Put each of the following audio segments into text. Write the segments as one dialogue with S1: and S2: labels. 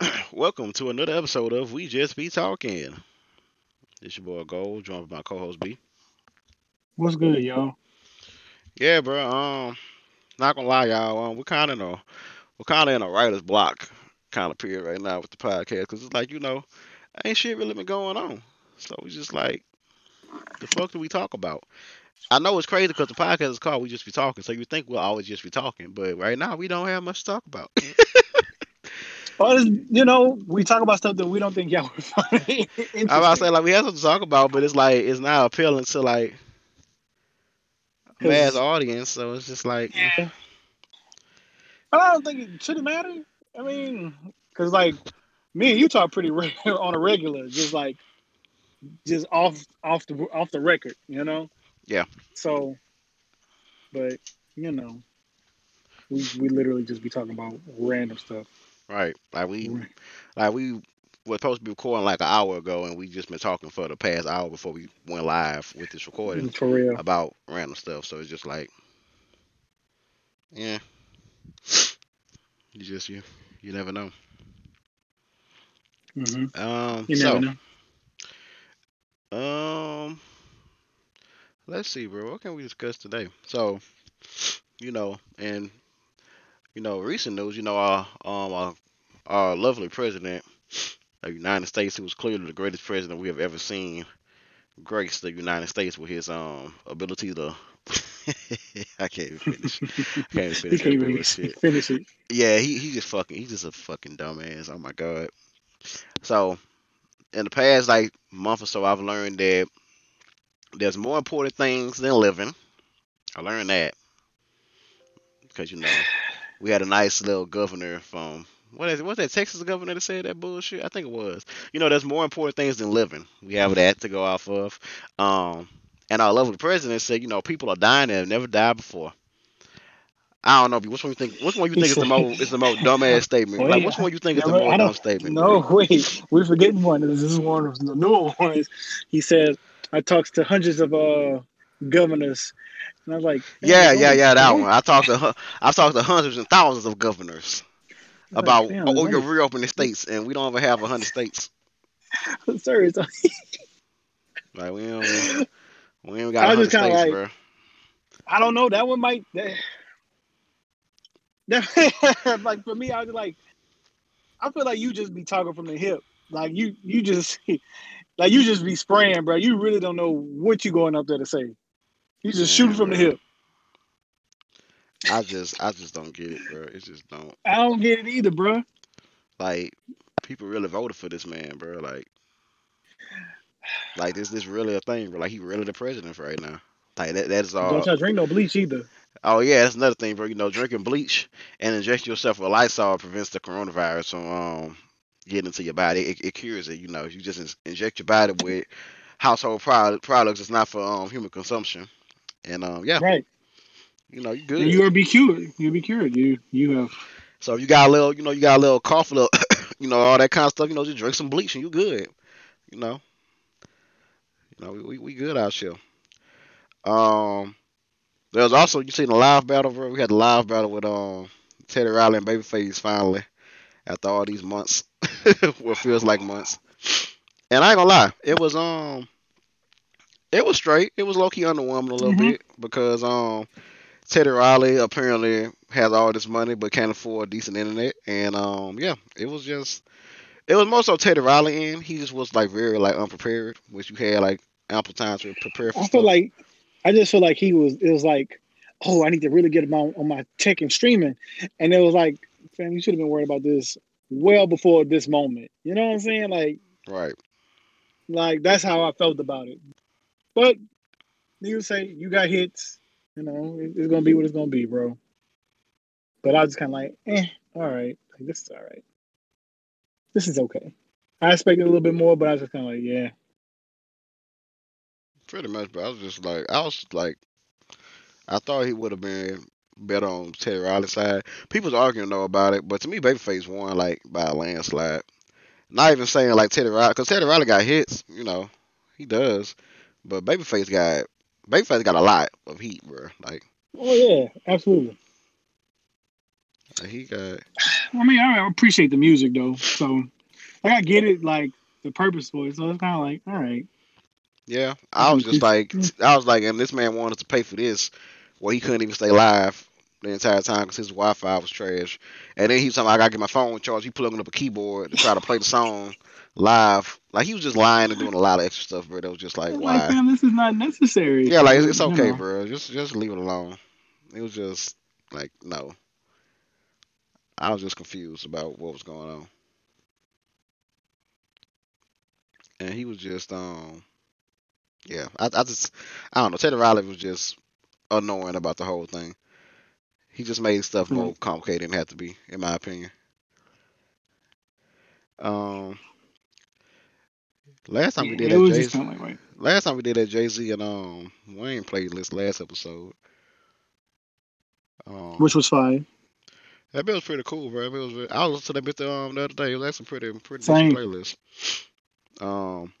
S1: Welcome to another episode of We Just Be Talking. It's your boy Gold, joined by my co-host B.
S2: What's good, y'all?
S1: Yeah, bro. Um, not gonna lie, y'all. Um, we're kind of in a we're kind of in a writer's block kind of period right now with the podcast because it's like you know, ain't shit really been going on. So we just like, the fuck do we talk about? I know it's crazy because the podcast is called We Just Be Talking, so you think we'll always just be talking, but right now we don't have much to talk about.
S2: Well, you know, we talk about stuff that we don't think y'all would find.
S1: I'm about to say like we have something to talk about, but it's like it's not appealing to like mass audience, so it's just like
S2: Yeah. I don't think it should matter. I mean, because like me and you talk pretty re- on a regular, just like just off off the off the record, you know.
S1: Yeah.
S2: So, but you know, we we literally just be talking about random stuff.
S1: Right, like we
S2: Right.
S1: like we were supposed to be recording like an hour ago, and we just been talking for the past hour before we went live with this recording
S2: For real.
S1: about random stuff. So it's just like, yeah, you just you you never know.
S2: hmm
S1: Um,
S2: You
S1: so
S2: know.
S1: Um, let's see, bro. What can we discuss today? So, you know, and you know, recent news. You know, our um our, our lovely president of the United States, who was clearly the greatest president we have ever seen, grace the United States with his um ability to. I can't even finish. Can't even finish
S2: can't even
S1: bullshit.
S2: finish it.
S1: Yeah, he he just fucking he's just a fucking dumbass. Oh my god. So in the past like month or so I've learned that there's more important things than living. I learned that. Because you know, we had a nice little governor from what is it? What's that Texas governor that said that bullshit? I think it was. You know, there's more important things than living. We have that to go off of. Um and our lovely president said, you know, people are dying that have never died before. I don't know. Which one you think? Which one you think is the most is the most dumbass statement?
S2: Well,
S1: like, which one you think is the most
S2: I
S1: dumb statement?
S2: No, wait, we're forgetting one. This is one of the newer ones. He said, "I talked to hundreds of uh governors," and I was like,
S1: Yeah, yeah, yeah, that one. I talked to I've talked to hundreds and thousands of governors
S2: Like,
S1: about
S2: damn,
S1: oh, you're reopening states, and we don't even have a hundred states.
S2: only- Serious.
S1: Like we don't, we ain't
S2: I
S1: got hundred
S2: was just kinda
S1: states,
S2: like-
S1: bro.
S2: I don't know. That one might. That, that- like for me, I was like, I feel like you just be talking from the hip. Like you, you just, like you just be spraying, bro. You really don't know what you going up there to say. You just
S1: Yeah,
S2: shooting from the
S1: bro.
S2: hip.
S1: I just, I just don't get it, bro. It just don't.
S2: I don't get it either, bro.
S1: Like people really voted for this man, bro. Like, like this, this really a thing, bro. Like he really the president right now. Like that, that is all.
S2: Don't y'all drink no bleach either.
S1: Oh yeah, that's another thing, bro. You know, drinking bleach and injecting yourself with Lysol prevents the coronavirus from um getting into your body. It, it cures it. You know, you just in- inject your body with household product, products, it's not for um human consumption. And um yeah,
S2: Right.
S1: You know, you good.
S2: you will be cured. You'll be cured. You you have
S1: so if you got a little, you know, you got a little cough, a little, you know, all that kind of stuff. You know, just drink some bleach and you good. You know, you know, we we, we good out here. Um, there's also you seen the live battle, bro. We had the live battle with um Teddy Riley and Babyface finally after all these months, what feels like months. And I ain't gonna lie, it was um, it was straight. It was low key underwhelming a little
S2: Mhm.
S1: bit because um, Teddy Riley apparently has all this money but can't afford decent internet, and um, yeah, it was just. It was more so Teddy Riley in. He just was like very like unprepared, which you had like ample time to prepare for.
S2: I
S1: stuff.
S2: feel like I just feel like he was it was like, oh, I need to really get him on, on my tech and streaming. And it was like, fam, you should have been worried about this well before this moment. You know what I'm saying? Like
S1: right.
S2: like that's how I felt about it. But you say you got hits, you know, it- it's gonna be what it's gonna be, bro. But I was just kinda like, eh, all right. Like this is all right. This is okay. I expected a little bit more, but I was just kinda like, yeah.
S1: Pretty much, but I was just like, I was like, I thought he would have been better on Teddy Riley's side. People's arguing though about it, but to me, Babyface won like by a landslide. Not even saying like Teddy Riley, because Teddy Riley got hits, you know, he does, but Babyface got Babyface got a lot of heat, bro. Like,
S2: Oh yeah, absolutely.
S1: Like, he got
S2: I mean, I appreciate the music though, so like I get it, like the purpose for it. So it's kind of like, all right,
S1: yeah. I was just like I was like, and this man wanted to pay for this, where he couldn't even stay live the entire time because his Wi-Fi was trash. And then he was talking, I gotta get my phone charged. He plugging up a keyboard to try to play the song live. Like he was just lying and doing a lot of extra stuff, bro. That was just like,
S2: like,
S1: why?
S2: damn, this is not necessary.
S1: Yeah, like it's, it's okay,
S2: know.
S1: bro. Just just leave it alone. It was just like no. I was just confused about what was going on. And he was just um yeah, I I just I don't know, Teddy Riley was just annoying about the whole thing. He just made stuff more complicated than it had to be, in my opinion. Um last time we did that Jay
S2: just kind of like, right.
S1: Last time we did that Jay Z and um Wayne playlist last episode. Um,
S2: which was fine.
S1: that bit was pretty cool, bro. Bit was I was listening to that bit um, the other day. It was actually pretty pretty
S2: Same.
S1: playlist. Um,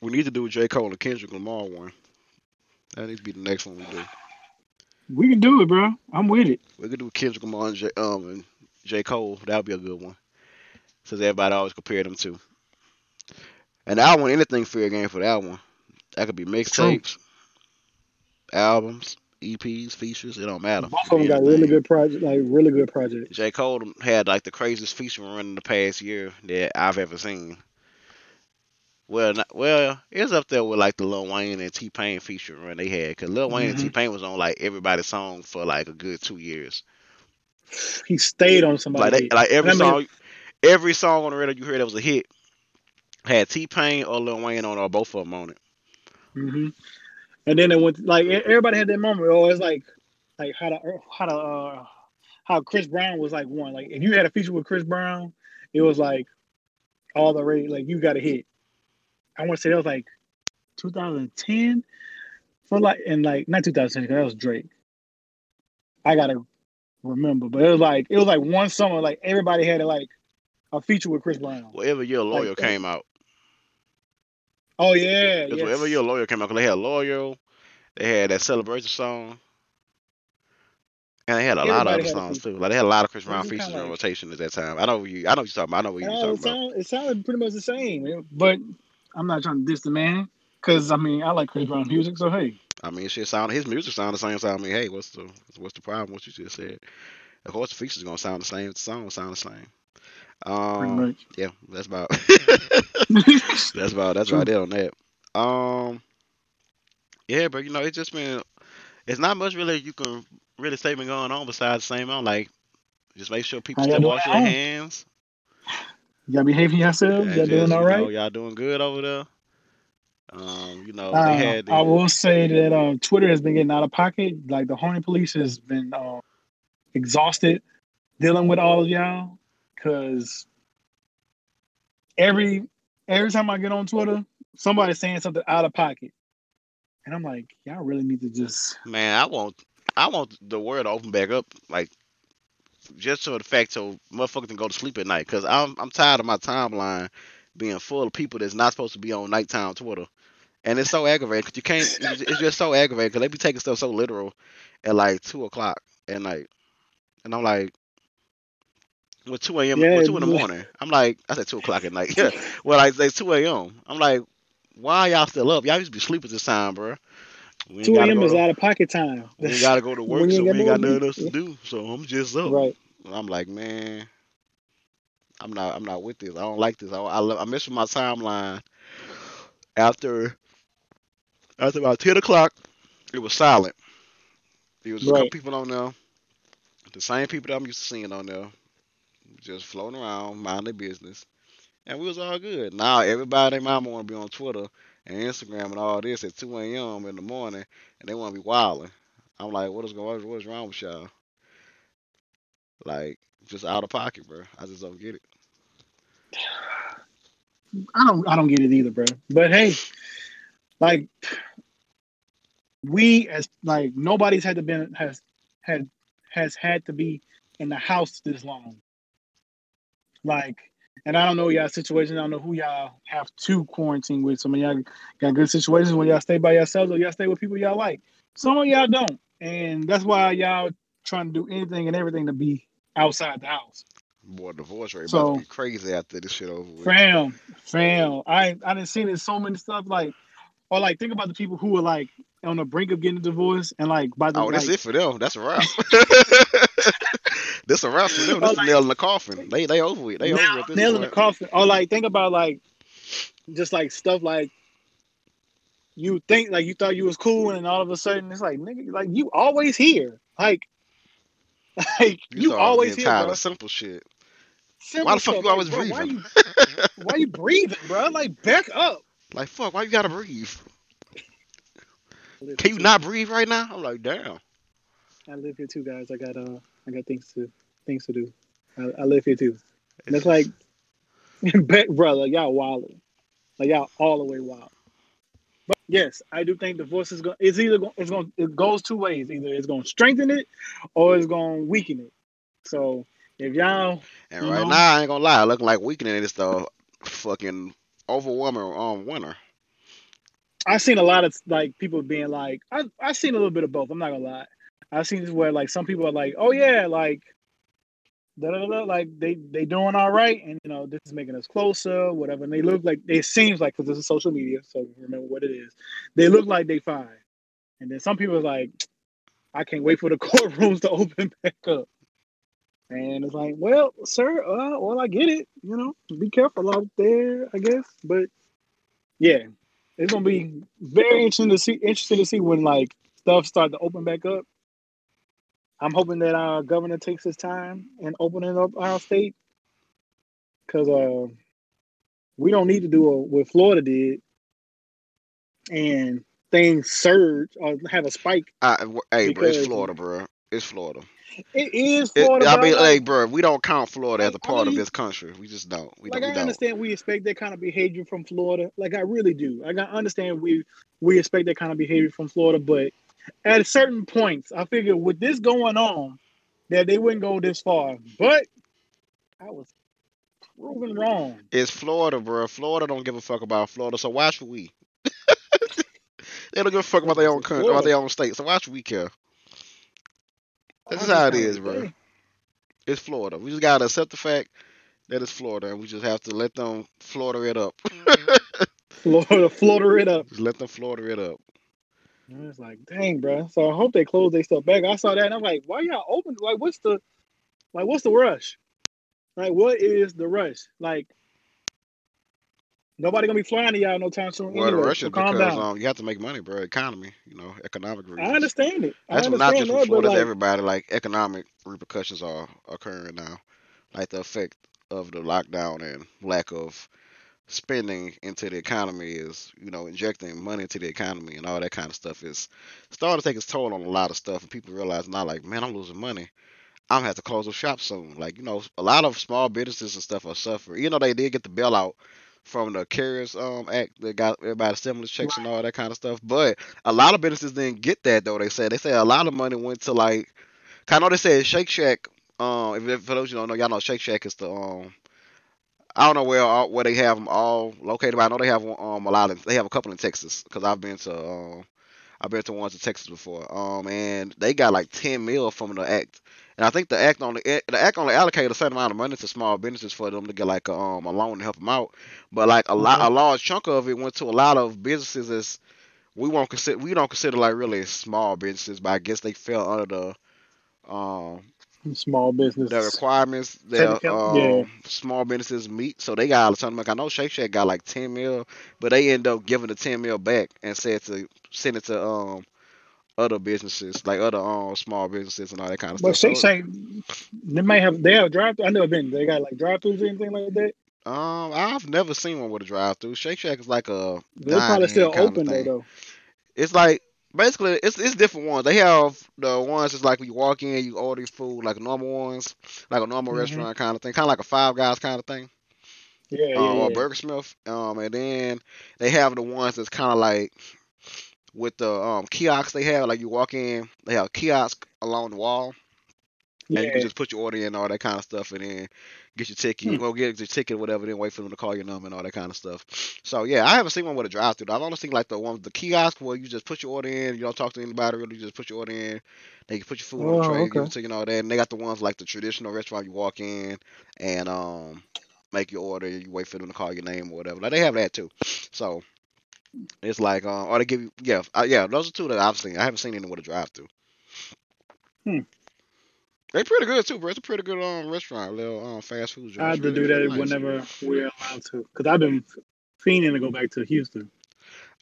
S1: we need to do a J Cole and Kendrick Lamar one. That needs to be the next one we do.
S2: We can do it, bro. I'm with it.
S1: We could do Kendrick Lamar and J um and J Cole. That would be a good one. Since everybody always compare them to. And I want anything fair game for that one. That could be mixtapes, albums, EPs, features. It don't matter.
S2: Both of them got really good project, like really good projects.
S1: J. Cole had like the craziest feature run in the past year that I've ever seen. Well, not, well, it's up there with like the Lil Wayne and T Pain feature run they had, cause Lil Wayne and
S2: Mhm.
S1: T Pain was on like everybody's song for like a good two years.
S2: He stayed on somebody.
S1: Like they, like every
S2: And
S1: song,
S2: mean-
S1: every song on the radio you heard that was a hit had T Pain or Lil Wayne on or both of them on it.
S2: hmm And then it went like everybody had that moment. Oh, it's like like how to how to uh, how Chris Brown was like one. Like if you had a feature with Chris Brown, it was like all the rate. Like you got a hit. I want to say that was like 2010 for like and like not 2010 because that was Drake. I gotta remember, but it was like it was like one summer. Like everybody had a, like a feature with Chris Brown.
S1: Whatever your lawyer
S2: Like,
S1: came out,
S2: Oh yeah,
S1: because
S2: yes.
S1: whatever year Loyal came out, 'cause they had Loyal, they had that celebration song. And they had a lot of other songs too. Like they had a lot of Chris Brown features in rotation at that time. I know you. I know what you're talking about. I know what you're talking
S2: it,
S1: about.
S2: sound, it sounded pretty much the same, but I'm not trying to diss the man because I mean I like Chris Brown music, so hey,
S1: I mean, shit sound. His music sound the same. So I mean, hey, what's the what's the problem? What you just said. Of course, the features gonna sound the same. The song sound the same.
S2: pretty
S1: Um,
S2: much.
S1: yeah, that's about. that's about. That's right there on that. Um, yeah, but you know, it's just been. It's not much really you can really say been going on besides the same on like. Just make sure people still wash their hands.
S2: Y'all behaving yourselves? Y'all
S1: just,
S2: doing all right?
S1: Know, y'all doing good over there. Um, you know,
S2: Uh,
S1: had. The,
S2: I will say that um, Twitter has been getting out of pocket. Like the horny police has been uh, exhausted dealing with all of y'all because every every time I get on Twitter, somebody's saying something out of pocket, and I'm like, y'all really need to just
S1: Man, I want I want the world to open back up, like just so the fact so motherfuckers can go to sleep at night. Cause I'm I'm tired of my timeline being full of people that's not supposed to be on nighttime Twitter, and it's so aggravating. Cause you can't. It's just so aggravating. Cause they be taking stuff so literal at like two o'clock at night, and I'm like. With two a.m.
S2: Yeah,
S1: with two in the morning, I'm like, I said two o'clock at night. Yeah, well, like it's two a.m. I'm like, why y'all still up? Y'all used to be sleeping this time, bro. We
S2: 2
S1: gotta
S2: a.m. is
S1: to-
S2: out of pocket time.
S1: we gotta go to work, so we ain't
S2: got
S1: got
S2: no
S1: nothing else to do. So I'm just up.
S2: right.
S1: And I'm like, man, I'm not, I'm not with this. I don't like this. I, I, lo- I miss my timeline. After, after about ten o'clock, it was silent. It was a couple
S2: Right.
S1: people on there, the same people that I'm used to seeing on there, just floating around, mind their business, and we was all good. Now everybody, mama want to be on Twitter and Instagram and all this at 2 a.m. in the morning, and they want to be wilding. I'm like, what is going? What's wrong with y'all? Like, just out of pocket, bro. I just don't get it.
S2: I don't I don't get it either, bro. But hey, like we as like nobody's had to been has had has had to be in the house this long. Like, and I don't know y'all situation. I don't know who y'all have to quarantine with. Some of y'all got good situations when y'all stay by yourselves or y'all stay with people y'all like. Some of y'all don't, and that's why y'all trying to do anything and everything to be outside the house.
S1: Boy, divorce rate
S2: So-
S1: to be crazy after this shit over with.
S2: Fam, fam. I I didn't see it so many stuff like, or like think about the people who were like on the brink of getting a divorce and like by the
S1: Oh,
S2: like,
S1: that's it for them. That's a wrap. this a wrap for them. That's
S2: like-
S1: nail in the coffin. They they over with. They over
S2: now,
S1: with this
S2: nail in the coffin. Or like think about like just like stuff like you think like you thought you was cool and all of a sudden it's like nigga like you always here like like you,
S1: start
S2: always
S1: getting
S2: here
S1: tired
S2: bro.
S1: of simple shit.
S2: Simple
S1: Why the fuck
S2: stuff,
S1: you always
S2: bro, why
S1: breathing?
S2: you why you breathing bro like back up
S1: Like fuck, why you gotta breathe? Can you not breathe right now? I'm like, damn.
S2: I live here too guys I got uh I got things to things to do I, I live here too and it's like back brother y'all wilding like y'all all the way wild yes I do think divorce is going it's either going it's going it goes two ways either it's going to strengthen it or it's going to weaken it so if y'all
S1: And right
S2: know?
S1: now, I ain't gonna lie, looking like weakening it is the fucking overwhelming um winner.
S2: I've seen a lot of like people being like I I've seen a little bit of both. I'm not gonna lie. I've seen this where like some people are like, oh yeah, like da da da, like they they doing all right, and you know this is making us closer, whatever. And they look like it seems like because this is social media, so remember what it is. They look like they fine, and then some people are like, I can't wait for the courtrooms to open back up. And it's like, well, sir, uh, well, I get it. You know, be careful out there, I guess. But yeah, it's gonna be very interesting to see. Interesting to see when like stuff start to open back up. I'm hoping that our governor takes his time in opening up our state, because uh, we don't need to do a, what Florida did, and things surge or have a spike.
S1: I, hey, bro, it's Florida, bro. It's Florida.
S2: It is
S1: It-
S2: Florida.
S1: I
S2: bro,
S1: mean,
S2: like-
S1: hey, bro, we don't count Florida as a
S2: Like, I
S1: part of this country. We just don't. We
S2: like
S1: don't.
S2: I
S1: We don't.
S2: understand we expect that kind of behavior from Florida. Like I really do. Like I understand we we expect that kind of behavior from Florida, but at certain points, I figured with this going on, that they wouldn't go this far. But I was proven wrong.
S1: It's Florida, bro. Florida don't give a fuck about Florida, so why should we? they don't give a fuck about their own country, about their own state. So why should we care? This is how it is, bro. It's Florida. We just gotta accept the fact that it's Florida, and we just have to let them Florida it up.
S2: Florida, Florida it up.
S1: just let them Florida it up.
S2: And it's like, dang, bro. So I hope they close their stuff back. I saw that and I'm like, why y'all open? Like, what's the, like, what's the rush? Like, what is the rush? Like, nobody gonna be flying to y'all no time soon.
S1: Well,
S2: anyway,
S1: the rush is because um, you have to make money, bro. Economy, you know, economic reasons.
S2: I understand it. I
S1: That's what
S2: understand
S1: not just for
S2: that, but
S1: Florida,
S2: like,
S1: everybody. Like economic repercussions are occurring now, like the effect of the lockdown and lack of spending into the economy is, you know, injecting money into the economy and all that kind of stuff is starting to take its toll on a lot of stuff. And people realize now, like, man, I'm losing money. I'm gonna have to close the shop soon. Like, you know, a lot of small businesses and stuff are suffering. You know, they did get the bailout from the CARES um Act that got everybody stimulus checks and all that kind of stuff. But a lot of businesses didn't get that though. They said they said a lot of money went to like, kind of they said Shake Shack. Um, if, if for those you don't know, y'all know Shake Shack is the um. I don't know where all, where they have them all located, but I know they have um a lot of they have a couple in Texas because I've been to um I've been to ones in Texas before um and they got like ten mil from the act and I think the act only the act only allocated a certain amount of money to small businesses for them to get like a, um a loan to help them out but like a lot a large chunk of it went to a lot of businesses as we won't consider we don't consider like really small businesses but I guess they fell under the um
S2: small business.
S1: the requirements that um,
S2: yeah.
S1: small businesses meet. So they got a ton of money. I know Shake Shack got like ten mil, but they end up giving the ten mil back and said to send it to um other businesses, like other um small businesses and all that kind of
S2: But
S1: stuff.
S2: But
S1: Shake
S2: Shack, they might have they have drive. I never been. They got like drive throughs or anything like that.
S1: um, I've never seen one with a drive through. Shake Shack is like a
S2: They're probably still open though. Though
S1: It's like basically it's it's different ones. They have the ones that's like when you walk in, you order your food like normal ones, like a normal
S2: Mhm.
S1: restaurant kind of thing, kind of like a Five Guys kind of thing.
S2: yeah, yeah,
S1: um, or. Burger Smith. Um, and then they have the ones that's kind of like with the um kiosks they have. Like you walk in, they have a kiosk along the wall, and you can just put your order in, all that kind of stuff, and then get your ticket,
S2: Hmm.
S1: well, get your ticket, or whatever, then wait for them to call your number and all that kind of stuff. So yeah, I haven't seen one with a drive-through. I've only seen like the one with the kiosk where you just put your order in, you don't talk to anybody really, you just put your order in. They can put your food on
S2: Oh,
S1: the tray, give
S2: okay.
S1: it to you and all that. And they got the ones like the traditional restaurant you walk in and um make your order, you wait for them to call your name or whatever. Like they have that too. So it's like, uh, or they give you, yeah, uh, yeah. Those are two that I've seen. I haven't seen any with a drive-through.
S2: Hmm.
S1: They pretty good too, bro. It's a pretty good um restaurant, little um fast food joint.
S2: I
S1: It's
S2: have to
S1: really,
S2: do that
S1: nice.
S2: whenever we're allowed to, because I've been fiending to go back to Houston.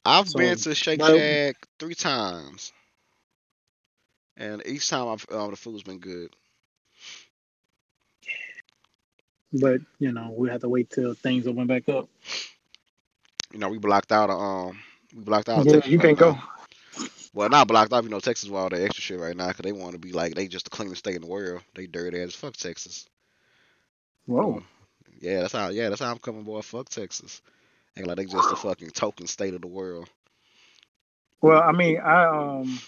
S1: I've
S2: So,
S1: been to Shake
S2: but-
S1: Shack three times, and each time I've um, the food's been good.
S2: But you know, we have to wait till things open back up.
S1: You know, we blocked out a um, we blocked out.
S2: Yeah,
S1: Texas
S2: you can't go.
S1: now. Well, not blocked off. You know, Texas with all that extra shit right now because they want to be like they just the cleanest state in the world. They dirty as fuck Texas.
S2: Whoa.
S1: Yeah, that's how. Yeah, that's how I'm coming, boy. Fuck Texas. Ain't like they just the fucking token state of the world.
S2: Well, I mean, I um,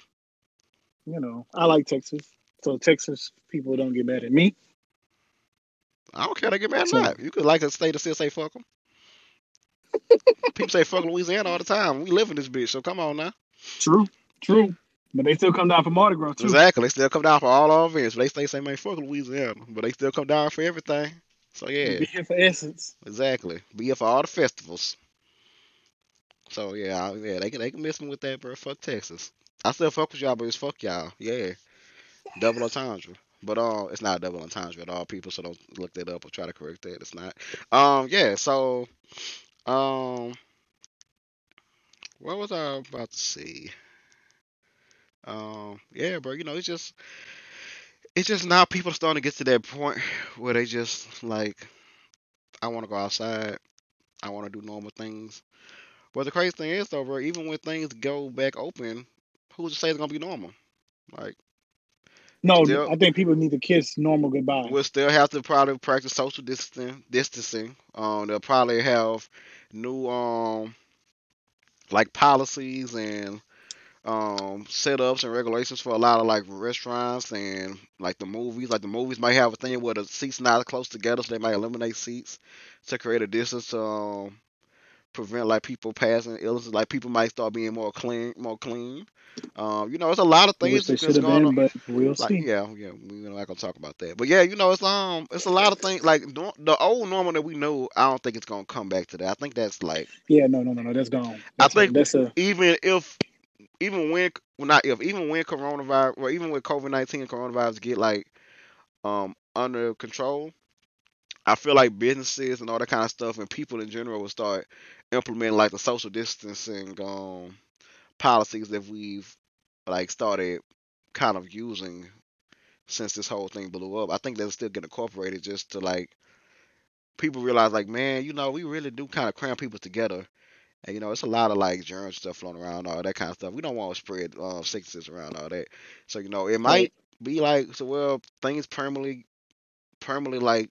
S2: you know, I like Texas, so Texas people don't get mad at me.
S1: I don't care. They get mad or
S2: So-
S1: not. You could like a state to still say fuck them. People say fuck Louisiana all the time. We live in this bitch, so come on now.
S2: True, true. But they still come down for Mardi Gras too.
S1: Exactly. They still come down for all our events. They stay same man fuck Louisiana, but they still come down for everything. So yeah,
S2: Be here for Essence.
S1: exactly. Be here for all the festivals. So yeah, I- yeah, they can they can miss me with that, bro. Fuck Texas. I still fuck with y'all, but it's fuck y'all. Yeah, double entendre. But uh, it's not double entendre at all, people. So don't look that up or try to correct that. It's not. Um, yeah. So, um, what was I about to say? Um, yeah, bro. You know, it's just, it's just now people starting to get to that point where they just like, I want to go outside. I want to do normal things. But the crazy thing is, though, bro, even when things go back open, who's to say it's gonna be normal? Like,
S2: No,
S1: Still-
S2: I think people need to kiss normal goodbye.
S1: we'll still have to probably practice social distancing. Distancing. Um, they'll probably have new um, like policies and um setups and regulations for a lot of like restaurants and like the movies. Like the movies might have a thing where the seats not close together, so they might eliminate seats to create a distance to um, prevent like people passing illnesses. Like people might start being more clean, more clean. Um, you know, it's a lot of things that's going
S2: been,
S1: on.
S2: but we'll
S1: Like
S2: see.
S1: yeah, yeah, we're not gonna talk about that. But yeah, you know, it's um, it's a lot of things. Like the old normal that we know, I don't think it's gonna come back to that. I think that's like
S2: Yeah, no, no, no, no, that's gone.
S1: I
S2: That's a-
S1: think-
S2: that's a
S1: even if, even when, well, not if, even when coronavirus, or even when COVID nineteen and coronavirus get like um under control, I feel like businesses and all that kind of stuff and people in general will start implementing like the social distancing um policies that we've like started kind of using since this whole thing blew up. I think they'll still get incorporated just to like people realize like, man, you know, we really do kind of cram people together. And you know, it's a lot of like germ stuff floating around, all that kind of stuff. We don't want to spread uh, sicknesses around all that. So you know, it might be like so. Well, things permanently, permanently like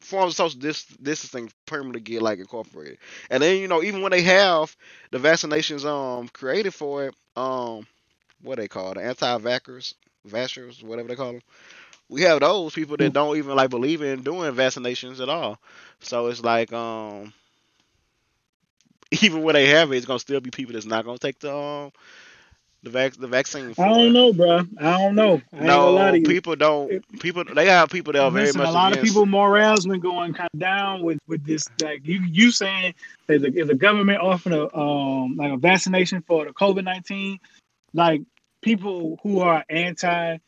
S1: forms of social dis- distancing permanently get like incorporated. And then you know, even when they have the vaccinations um created for it, um, what they call the anti-vaxxers, vaxxers, whatever they call them. We have those people that
S2: Mm.
S1: don't even like believe in doing vaccinations at all. So it's like um even when they have it, it's gonna still be people that's not gonna take the um the vac the vaccine
S2: I don't know, bro. I don't know. I ain't gonna lie
S1: No, people don't. People they have people that are very much
S2: a lot
S1: against.
S2: of people morale's been going kind of down with with this. Like you, you saying that the, if the government offering a um like a vaccination for the COVID nineteen, like people who are anti,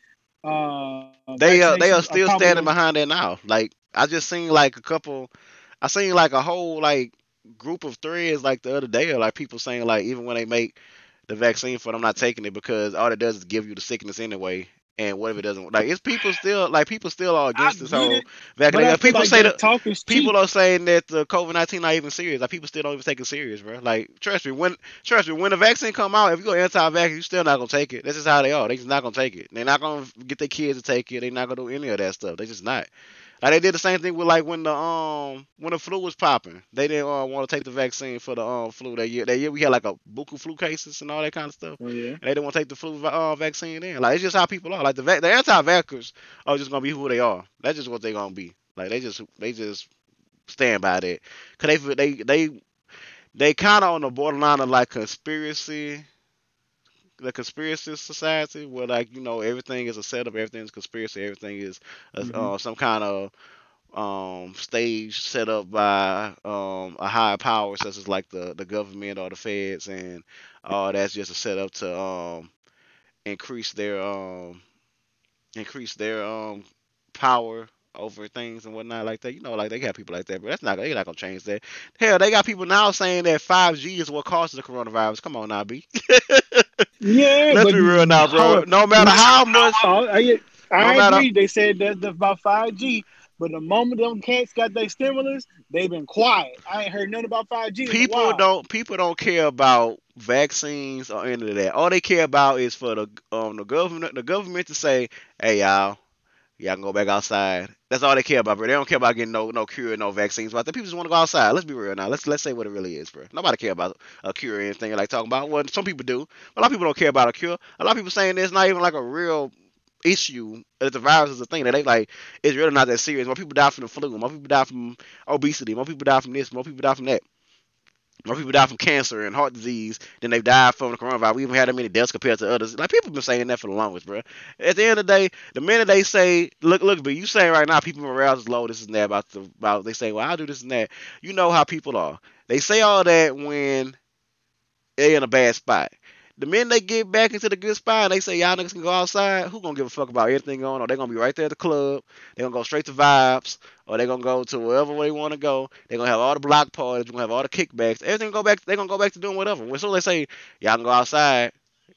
S2: uh,
S1: they are they are still
S2: probably
S1: standing behind that now. Like I just seen like a couple. I seen like a whole like group of three is like the other day, like people saying like even when they make the vaccine for them not taking it because all it does is give you the sickness anyway. And what if it doesn't? Like it's people still like people still are
S2: I
S1: against this whole
S2: it,
S1: vaccine.
S2: I feel
S1: People
S2: like
S1: say
S2: that talk is cheap.
S1: people are saying that the COVID nineteen not even serious. Like people still don't even take it serious, bro. Like trust me, when trust me, when the vaccine come out, if you go anti-vax, you still not gonna take it. That's just how they are. They just not gonna take it. They're not gonna get their kids to take it. They're not gonna do any of that stuff. They just not. Like they did the same thing with like when the um when the flu was popping. They didn't uh, want to take the vaccine for the um flu that year. That year we had like a buku flu cases and all that kind of stuff.
S2: Oh yeah.
S1: And they didn't want to take the flu uh, vaccine in. Like it's just how people are. Like the va- the anti-vaxxers are just gonna be who they are. That's just what they're gonna be. Like they just they just stand by that. Cause they they they they kind of on the borderline of like conspiracy the conspiracy society where like you know everything is a setup everything is conspiracy everything is a,
S2: Mhm.
S1: uh, some kind of um stage set up by um a higher power such as like the the government or the feds and all that's just a setup to um increase their um increase their um power over things and whatnot like that. You know, like they got people like that, but that's not they're not gonna change that. Hell, they got people now saying that five G is what causes the coronavirus. Come on now, B.
S2: Yeah,
S1: Let's be real now, bro. No matter how much
S2: I, I,
S1: No matter-
S2: agree. They said that about five G, but the moment them cats got their stimulus, they've been quiet. I ain't heard nothing about five G.
S1: people don't people don't care about vaccines or any of that. All they care about is for the um the government the government to say, hey y'all, y'all can go back outside. That's all they care about, bro. They don't care about getting no no cure, no vaccines. But the people just want to go outside. Let's be real now. Let's let's say what it really is, bro. Nobody care about a cure or anything like talking about. Well, some people do. But a lot of people don't care about a cure. A lot of people saying it's not even like a real issue that the virus is a thing that they like it's really not that serious. More people die from the flu, more people die from obesity, more people die from this, more people die from that. More people die from cancer and heart disease than they've died from the coronavirus. We even had that many deaths compared to others. Like people have been saying that for the longest, bro. At the end of the day, the minute they say, "Look, look," but you saying right now, people morale is low. This and that about the about. They say, "Well, I'll do this and that." You know how people are. They say all that when they're in a bad spot. The minute they get back into the good spot and they say y'all niggas can go outside, who gonna give a fuck about anything going on? Or they're gonna be right there at the club. They're gonna go straight to vibes, or they're gonna go to wherever they want to go. They're gonna have all the block parties. They're gonna have all the kickbacks. Everything go back. They're gonna go back to doing whatever. As soon as they say y'all can go outside,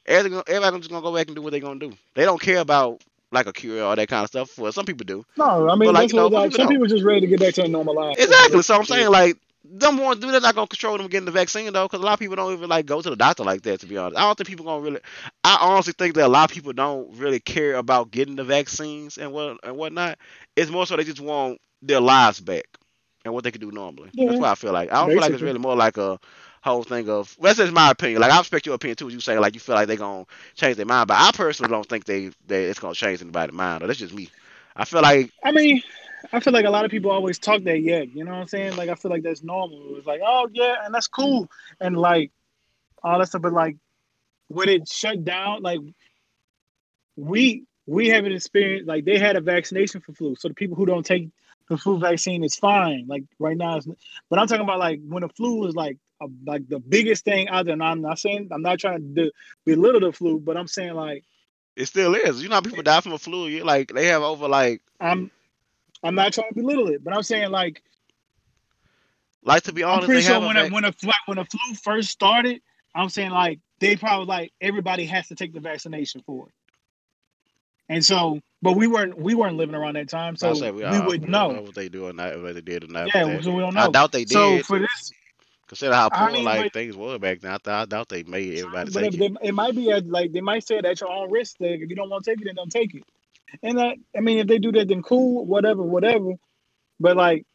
S1: everything, everybody's just gonna go back and do what they're gonna do. They don't care about like a cure or that kind of stuff. Well, some people do.
S2: No, I mean
S1: But, like, you know,
S2: like,
S1: people
S2: some
S1: don't.
S2: people just ready to get back to a normal life.
S1: Exactly. So I'm saying like them want to do. They're not gonna control them getting the vaccine though, because a lot of people don't even like go to the doctor like that. To be honest, I don't think people gonna really. I honestly think that a lot of people don't really care about getting the vaccines and what and whatnot. It's more so they just want their lives back and what they can do normally.
S2: Yeah.
S1: That's what I feel like. I don't feel like it's really more like a whole thing of. Well, that's just my opinion. Like I respect your opinion too. You say like you feel like they're gonna change their mind, but I personally don't think they they it's gonna change anybody's mind. Or that's just me. I feel like
S2: I mean, I feel like a lot of people always talk that yet. You know what I'm saying? Like I feel like that's normal. It's like, oh yeah, and that's cool, and like all that stuff. But like when it shut down, like we we haven't experienced like they had a vaccination for flu, so the people who don't take the flu vaccine is fine. Like right now, it's, but I'm talking about like when the flu is like a, like the biggest thing out there. And I'm not saying I'm not trying to belittle the flu, but I'm saying like
S1: it still is. You know, how people die from a flu. You like they have over like
S2: I'm I'm not trying to belittle it, but I'm saying like
S1: like to be
S2: I'm
S1: honest.
S2: pretty
S1: they
S2: sure
S1: a
S2: when
S1: vac-
S2: a, when a flu, when a flu first started, I'm saying like they probably like everybody has to take the vaccination for it. And so, but we weren't we weren't living around that time, so
S1: I
S2: we,
S1: We don't
S2: know.
S1: what they do or not, whether they did or not.
S2: Yeah, so we don't know.
S1: I doubt they did.
S2: So for this,
S1: Consider how
S2: I
S1: poor
S2: mean,
S1: like
S2: but-
S1: things were back then. I, thought I doubt they made everybody take
S2: it,
S1: it.
S2: they- it might be at, like they might say it at your own risk. If you don't want to take it, then don't take it. And I, I mean, if they do that, then cool, whatever, whatever. But like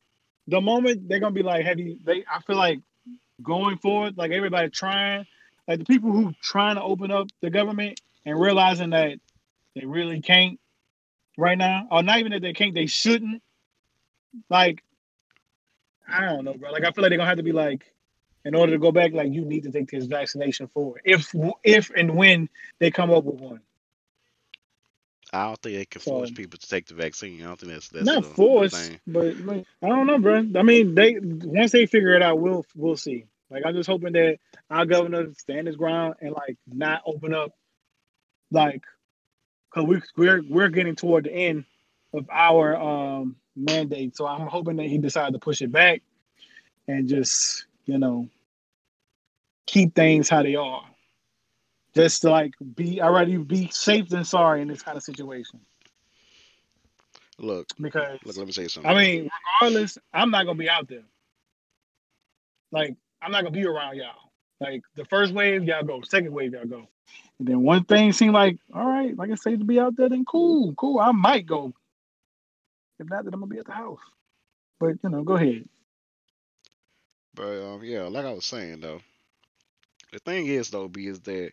S2: the moment they're gonna be like, have you? They I feel like going forward, like everybody trying, like the people who trying to open up the government and realizing that they really can't right now, or not even that they can't, they shouldn't. Like, I don't know, bro. Like I feel like they're gonna have to be like, in order to go back, like you need to take this vaccination for. If if and when they come up with one.
S1: I don't think they can force
S2: So-
S1: people to take the vaccine. I don't think that's that's
S2: Not forced,
S1: thing.
S2: but like, I don't know, bro. I mean, they once they figure it out, we'll we'll see. Like I'm just hoping that our governor stand his ground and like not open up, like, cause we we're we're getting toward the end of our um mandate. So I'm hoping that he decided to push it back and just you know keep things how they are. Just to like be, I'd rather you be safe than sorry in this kind of situation
S1: Look,
S2: because
S1: look. Let me say something.
S2: I mean, regardless, I'm not gonna be out there. Like, I'm not gonna be around y'all. Like the first wave, y'all go. Second wave, y'all go. And then one thing seemed like, all right, like I say to be out there, then cool, cool. I might go. If not, then I'm gonna be at the house. But you know, go ahead.
S1: But um, yeah, like I was saying though, the thing is though, B is that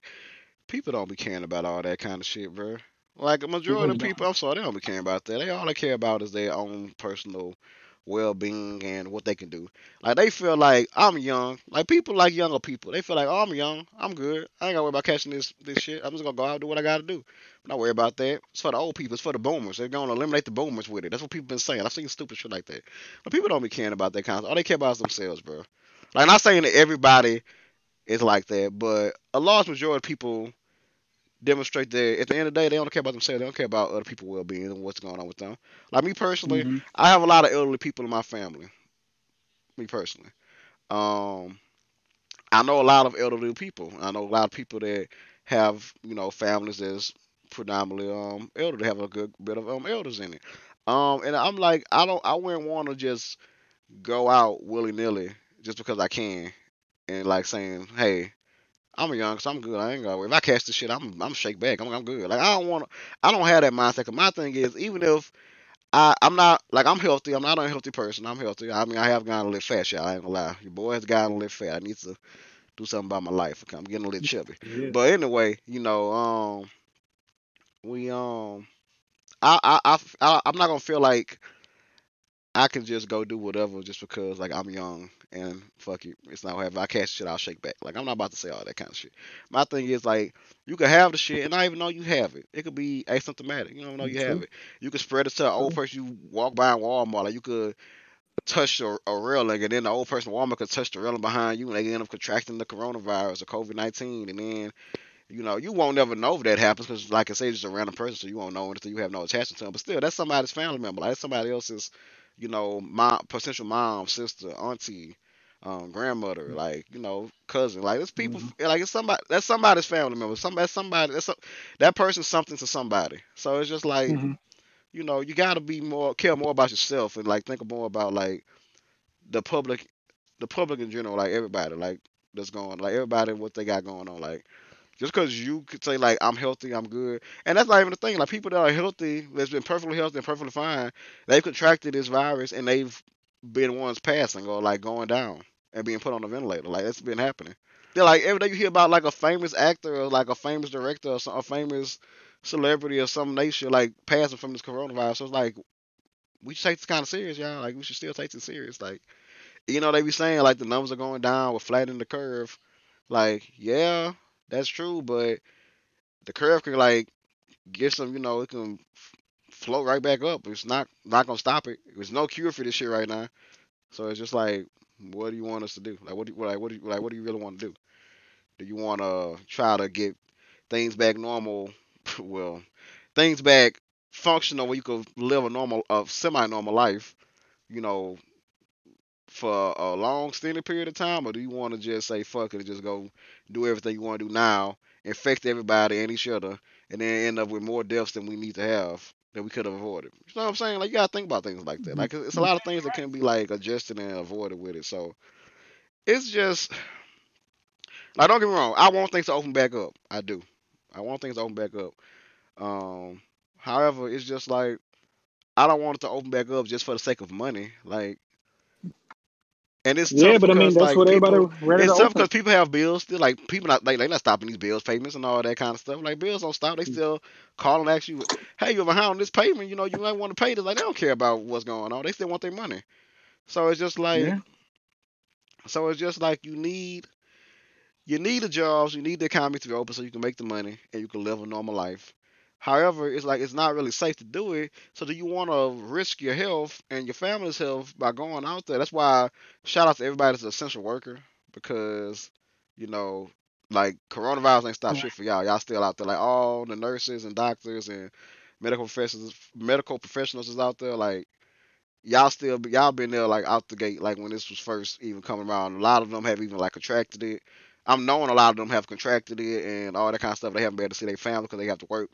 S1: people don't be caring about all that kind of shit, bro. Like a majority of people, I'm sorry, they don't be caring about that. They all they care about is their own personal well-being and what they can do. Like they feel like I'm young. Like people like younger people, they feel like oh, I'm young, I'm good. I ain't gotta worry about catching this this shit. I'm just gonna go out and do what I gotta do. I'm not worry about that. It's for the old people. It's for the boomers. They're gonna eliminate the boomers with it. That's what people been saying. I've seen stupid shit like that. But people don't be caring about that kind of. All they care about is themselves, bro. Like not saying that everybody is like that, but a large majority of people demonstrate that at the end of the day they don't care about themselves. They don't care about other people's well being and what's going on with them. Like me personally,
S2: hmm
S1: I have a lot of elderly people in my family. Me personally. Um I know a lot of elderly people. I know a lot of people that have, you know, families that's predominantly um elderly, have a good bit of um elders in it. Um and I'm like I don't I wouldn't want to just go out willy nilly just because I can and like saying, Hey, I'm a young, so I'm good. I ain't gonna. If I catch this shit, I'm I'm shake back. I'm I'm good. Like I don't want to. I don't have that mindset. Cause my thing is, even if I I'm not like I'm healthy, I'm not an unhealthy person. I'm healthy. I mean, I have gotten a little fat, y'all. I ain't gonna lie. Your boy has gotten a little fat. I need to do something about my life. Okay? I'm getting a little chubby.
S2: Yeah.
S1: But anyway, you know, um, we um, I I I I- I'm not gonna feel like I can just go do whatever just because like I'm young and fuck it, it's not whatever. I catch shit, I'll shake back. Like I'm not about to say all that kind of shit. My thing is like you can have the shit and not even know you have it. It could be asymptomatic. You don't know you have it. You could spread it to an old person you walk by in Walmart. Like you could touch a, a railing and then the old person Walmart could touch the railing behind you and they end up contracting the coronavirus or COVID nineteen and then you know, you won't never know if that happens because, like I say, it's just a random person, so you won't know until you have no attachment to them. But still, that's somebody's family member. Like that's somebody else's, you know, mom, potential mom, sister, auntie, um, grandmother, like you know, cousin. Like it's people.
S2: Mhm.
S1: Like it's somebody. That's somebody's family member. Somebody. Somebody. That's a, that person's something to somebody. So it's just like
S2: hmm
S1: you know, you got to be more care more about yourself and like think more about like the public, the public in general, like everybody, like that's going, like everybody what they got going on, like. Just because you could say like I'm healthy, I'm good, and that's not even the thing. Like people that are healthy, that's been perfectly healthy and perfectly fine, they've contracted this virus and they've been ones passing or like going down and being put on a ventilator. Like that's been happening. They're like every day you hear about like a famous actor or like a famous director or some, a famous celebrity of some nation like passing from this coronavirus. So it's like we should take this kind of serious, y'all. Like we should still take this serious. Like you know they be saying like the numbers are going down, we're flattening the curve. Like yeah, that's true, but the curve can like get some, you know, it can float right back up. It's not not gonna stop it. There's no cure for this shit right now. So it's just like, what do you want us to do? Like, what do you like? What do you like? What do you really want to do? Do you want to try to get things back normal? well, things back functional where you could live a normal, a semi-normal life. You know, for a long extended period of time, or do you want to just say fuck it and just go do everything you want to do now, infect everybody and each other, and then end up with more deaths than we need to have that we could have avoided? You know what I'm saying? Like you gotta think about things like that. Like it's a lot of things that can be like adjusted and avoided with it. So it's just like don't get me wrong. I want things to open back up. I do. I want things to open back up. Um, however, it's just like I don't want it to open back up just for the sake of money. Like, and it's
S2: Yeah, but I mean that's
S1: like
S2: what everybody
S1: people
S2: ready
S1: it's
S2: to
S1: tough because people have bills still. Like people not like they not stopping these bills payments and all that kind of stuff. Like bills don't stop. They still call and ask you, "Hey, you're behind on this payment. You know you might want to pay this." Like they don't care about what's going on. They still want their money. So it's just like
S2: Yeah.
S1: so it's just like you need you need the jobs, you need the economy to be open so you can make the money and you can live a normal life. However, it's like it's not really safe to do it. So do you want to risk your health and your family's health by going out there? That's why shout out to everybody that's an essential worker because you know like coronavirus ain't stop shit for y'all. Y'all still out there. Like all the nurses and doctors and medical professionals, medical professionals is out there. Like y'all still y'all been there like out the gate like when this was first even coming around. A lot of them have even like contracted it. I'm knowing a lot of them have contracted it and all that kind of stuff. They haven't been able to see their family because they have to work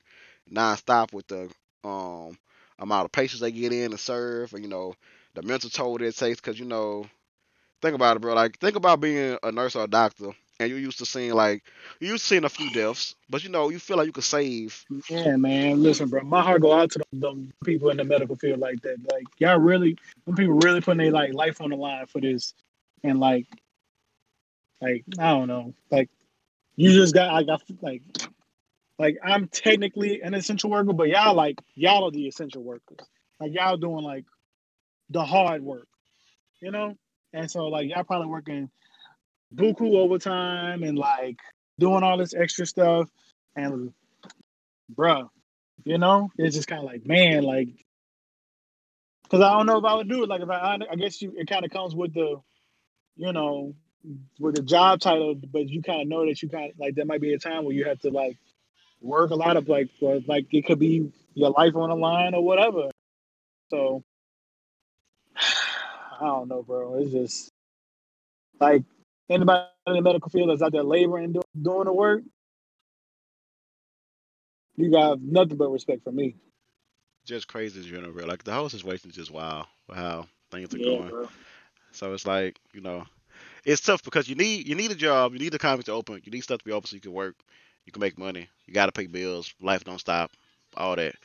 S1: nonstop with the um amount of patients they get in and serve, and you know the mental toll that it takes. Because you know, think about it, bro. Like think about being a nurse or a doctor and you're used to seeing like you used to seeing a few deaths, but you know you feel like you could save.
S2: Yeah, man. Listen, bro. My heart go out to them people in the medical field like that. Like y'all really, them people really putting their like life on the line for this, and like, like I don't know, like you just got I got like, like I'm technically an essential worker, but y'all like y'all are the essential workers. Like y'all doing like the hard work, you know. And so like y'all probably working buku overtime and like doing all this extra stuff and bruh, you know, it's just kind of like, man, like, because I don't know if I would do it. Like, if I, I guess you, it kind of comes with the, you know, with the job title, but you kind of know that you kind of like there might be a time where you have to like work a lot of like, like it could be your life on the line or whatever. So I don't know, bro. It's just like anybody in the medical field that's out there laboring do, doing the work. You got nothing but respect for me.
S1: Just crazy as you know. Like the whole situation is just wild. Wow, things are
S2: Yeah,
S1: going.
S2: bro.
S1: So it's like you know, it's tough because you need you need a job, you need the economy to open, you need stuff to be open so you can work, you can make money, you got to pay bills, life don't stop, all that.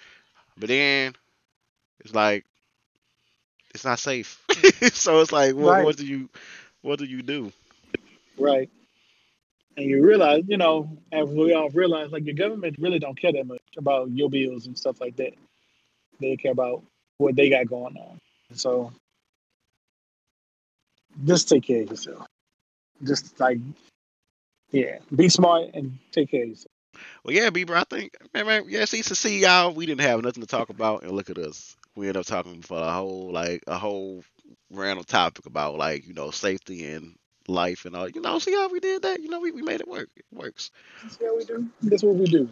S1: But then it's like it's not safe. so it's like what
S2: Right.
S1: what do you what do you do?
S2: Right. And you realize, you know, as we all realize, like your government really don't care that much about your bills and stuff like that. They care about what they got going on. So just take care of yourself. Just like, yeah, be smart and take care of yourself.
S1: Well, yeah, Bieber, I think, man, man, yeah, see, to see y'all, we didn't have nothing to talk about, and look at us. We ended up talking for a whole, like, a whole random topic about, like, you know, safety and life and all. You know, see how we did that? You know, we, we made it work. It works.
S2: See how we do? That's what we do.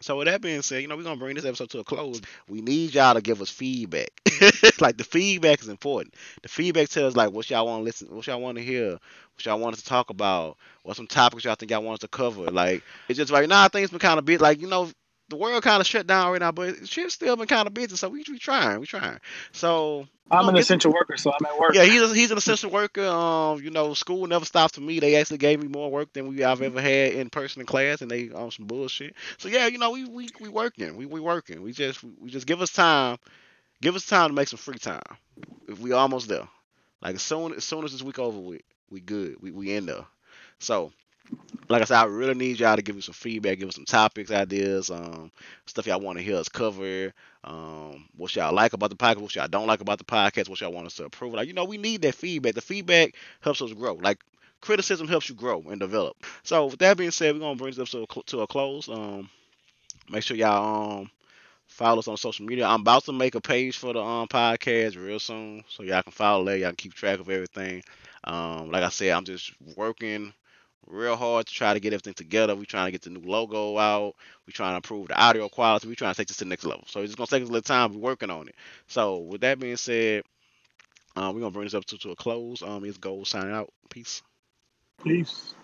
S1: So with that being said, you know, we're gonna bring this episode to a close. We need y'all to give us feedback. like the feedback is important. The feedback tells like what y'all want to listen, what y'all want to hear, what y'all want us to talk about, what some topics y'all think y'all want us to cover. Like it's just right now things been kind of bit like you know the world kind of shut down right now, but shit's still been kind of busy. So we we trying, we trying. So
S2: I'm an essential worker, so I'm at work.
S1: yeah, he's he's an essential worker. Um, you know, school never stopped for me. They actually gave me more work than we I've ever had in person in class, and they on some bullshit. So yeah, you know, we we we working. We we working. We just we just give us time. Give us time to make some free time. If we almost there, like as soon as soon as this week over with, we good. We we in there. So. Like I said, I really need y'all to give me some feedback, give us some topics, ideas, um, stuff y'all want to hear us cover, um, what y'all like about the podcast, what y'all don't like about the podcast, what y'all want us to improve. Like, you know, we need that feedback. The feedback helps us grow. Like, criticism helps you grow and develop. So, with that being said, we're gonna bring this episode to a close. Um, make sure y'all um follow us on social media. I'm about to make a page for the um podcast real soon, so y'all can follow there. Y'all can keep track of everything. Um, like I said, I'm just working real hard to try to get everything together. We're trying to get the new logo out. We're trying to improve the audio quality. We're trying to take this to the next level. So it's gonna take us a little time. We're working on it. So with that being said, um, we're gonna bring this episode to a close. Um, it's Gold signing out. Peace.
S2: Peace.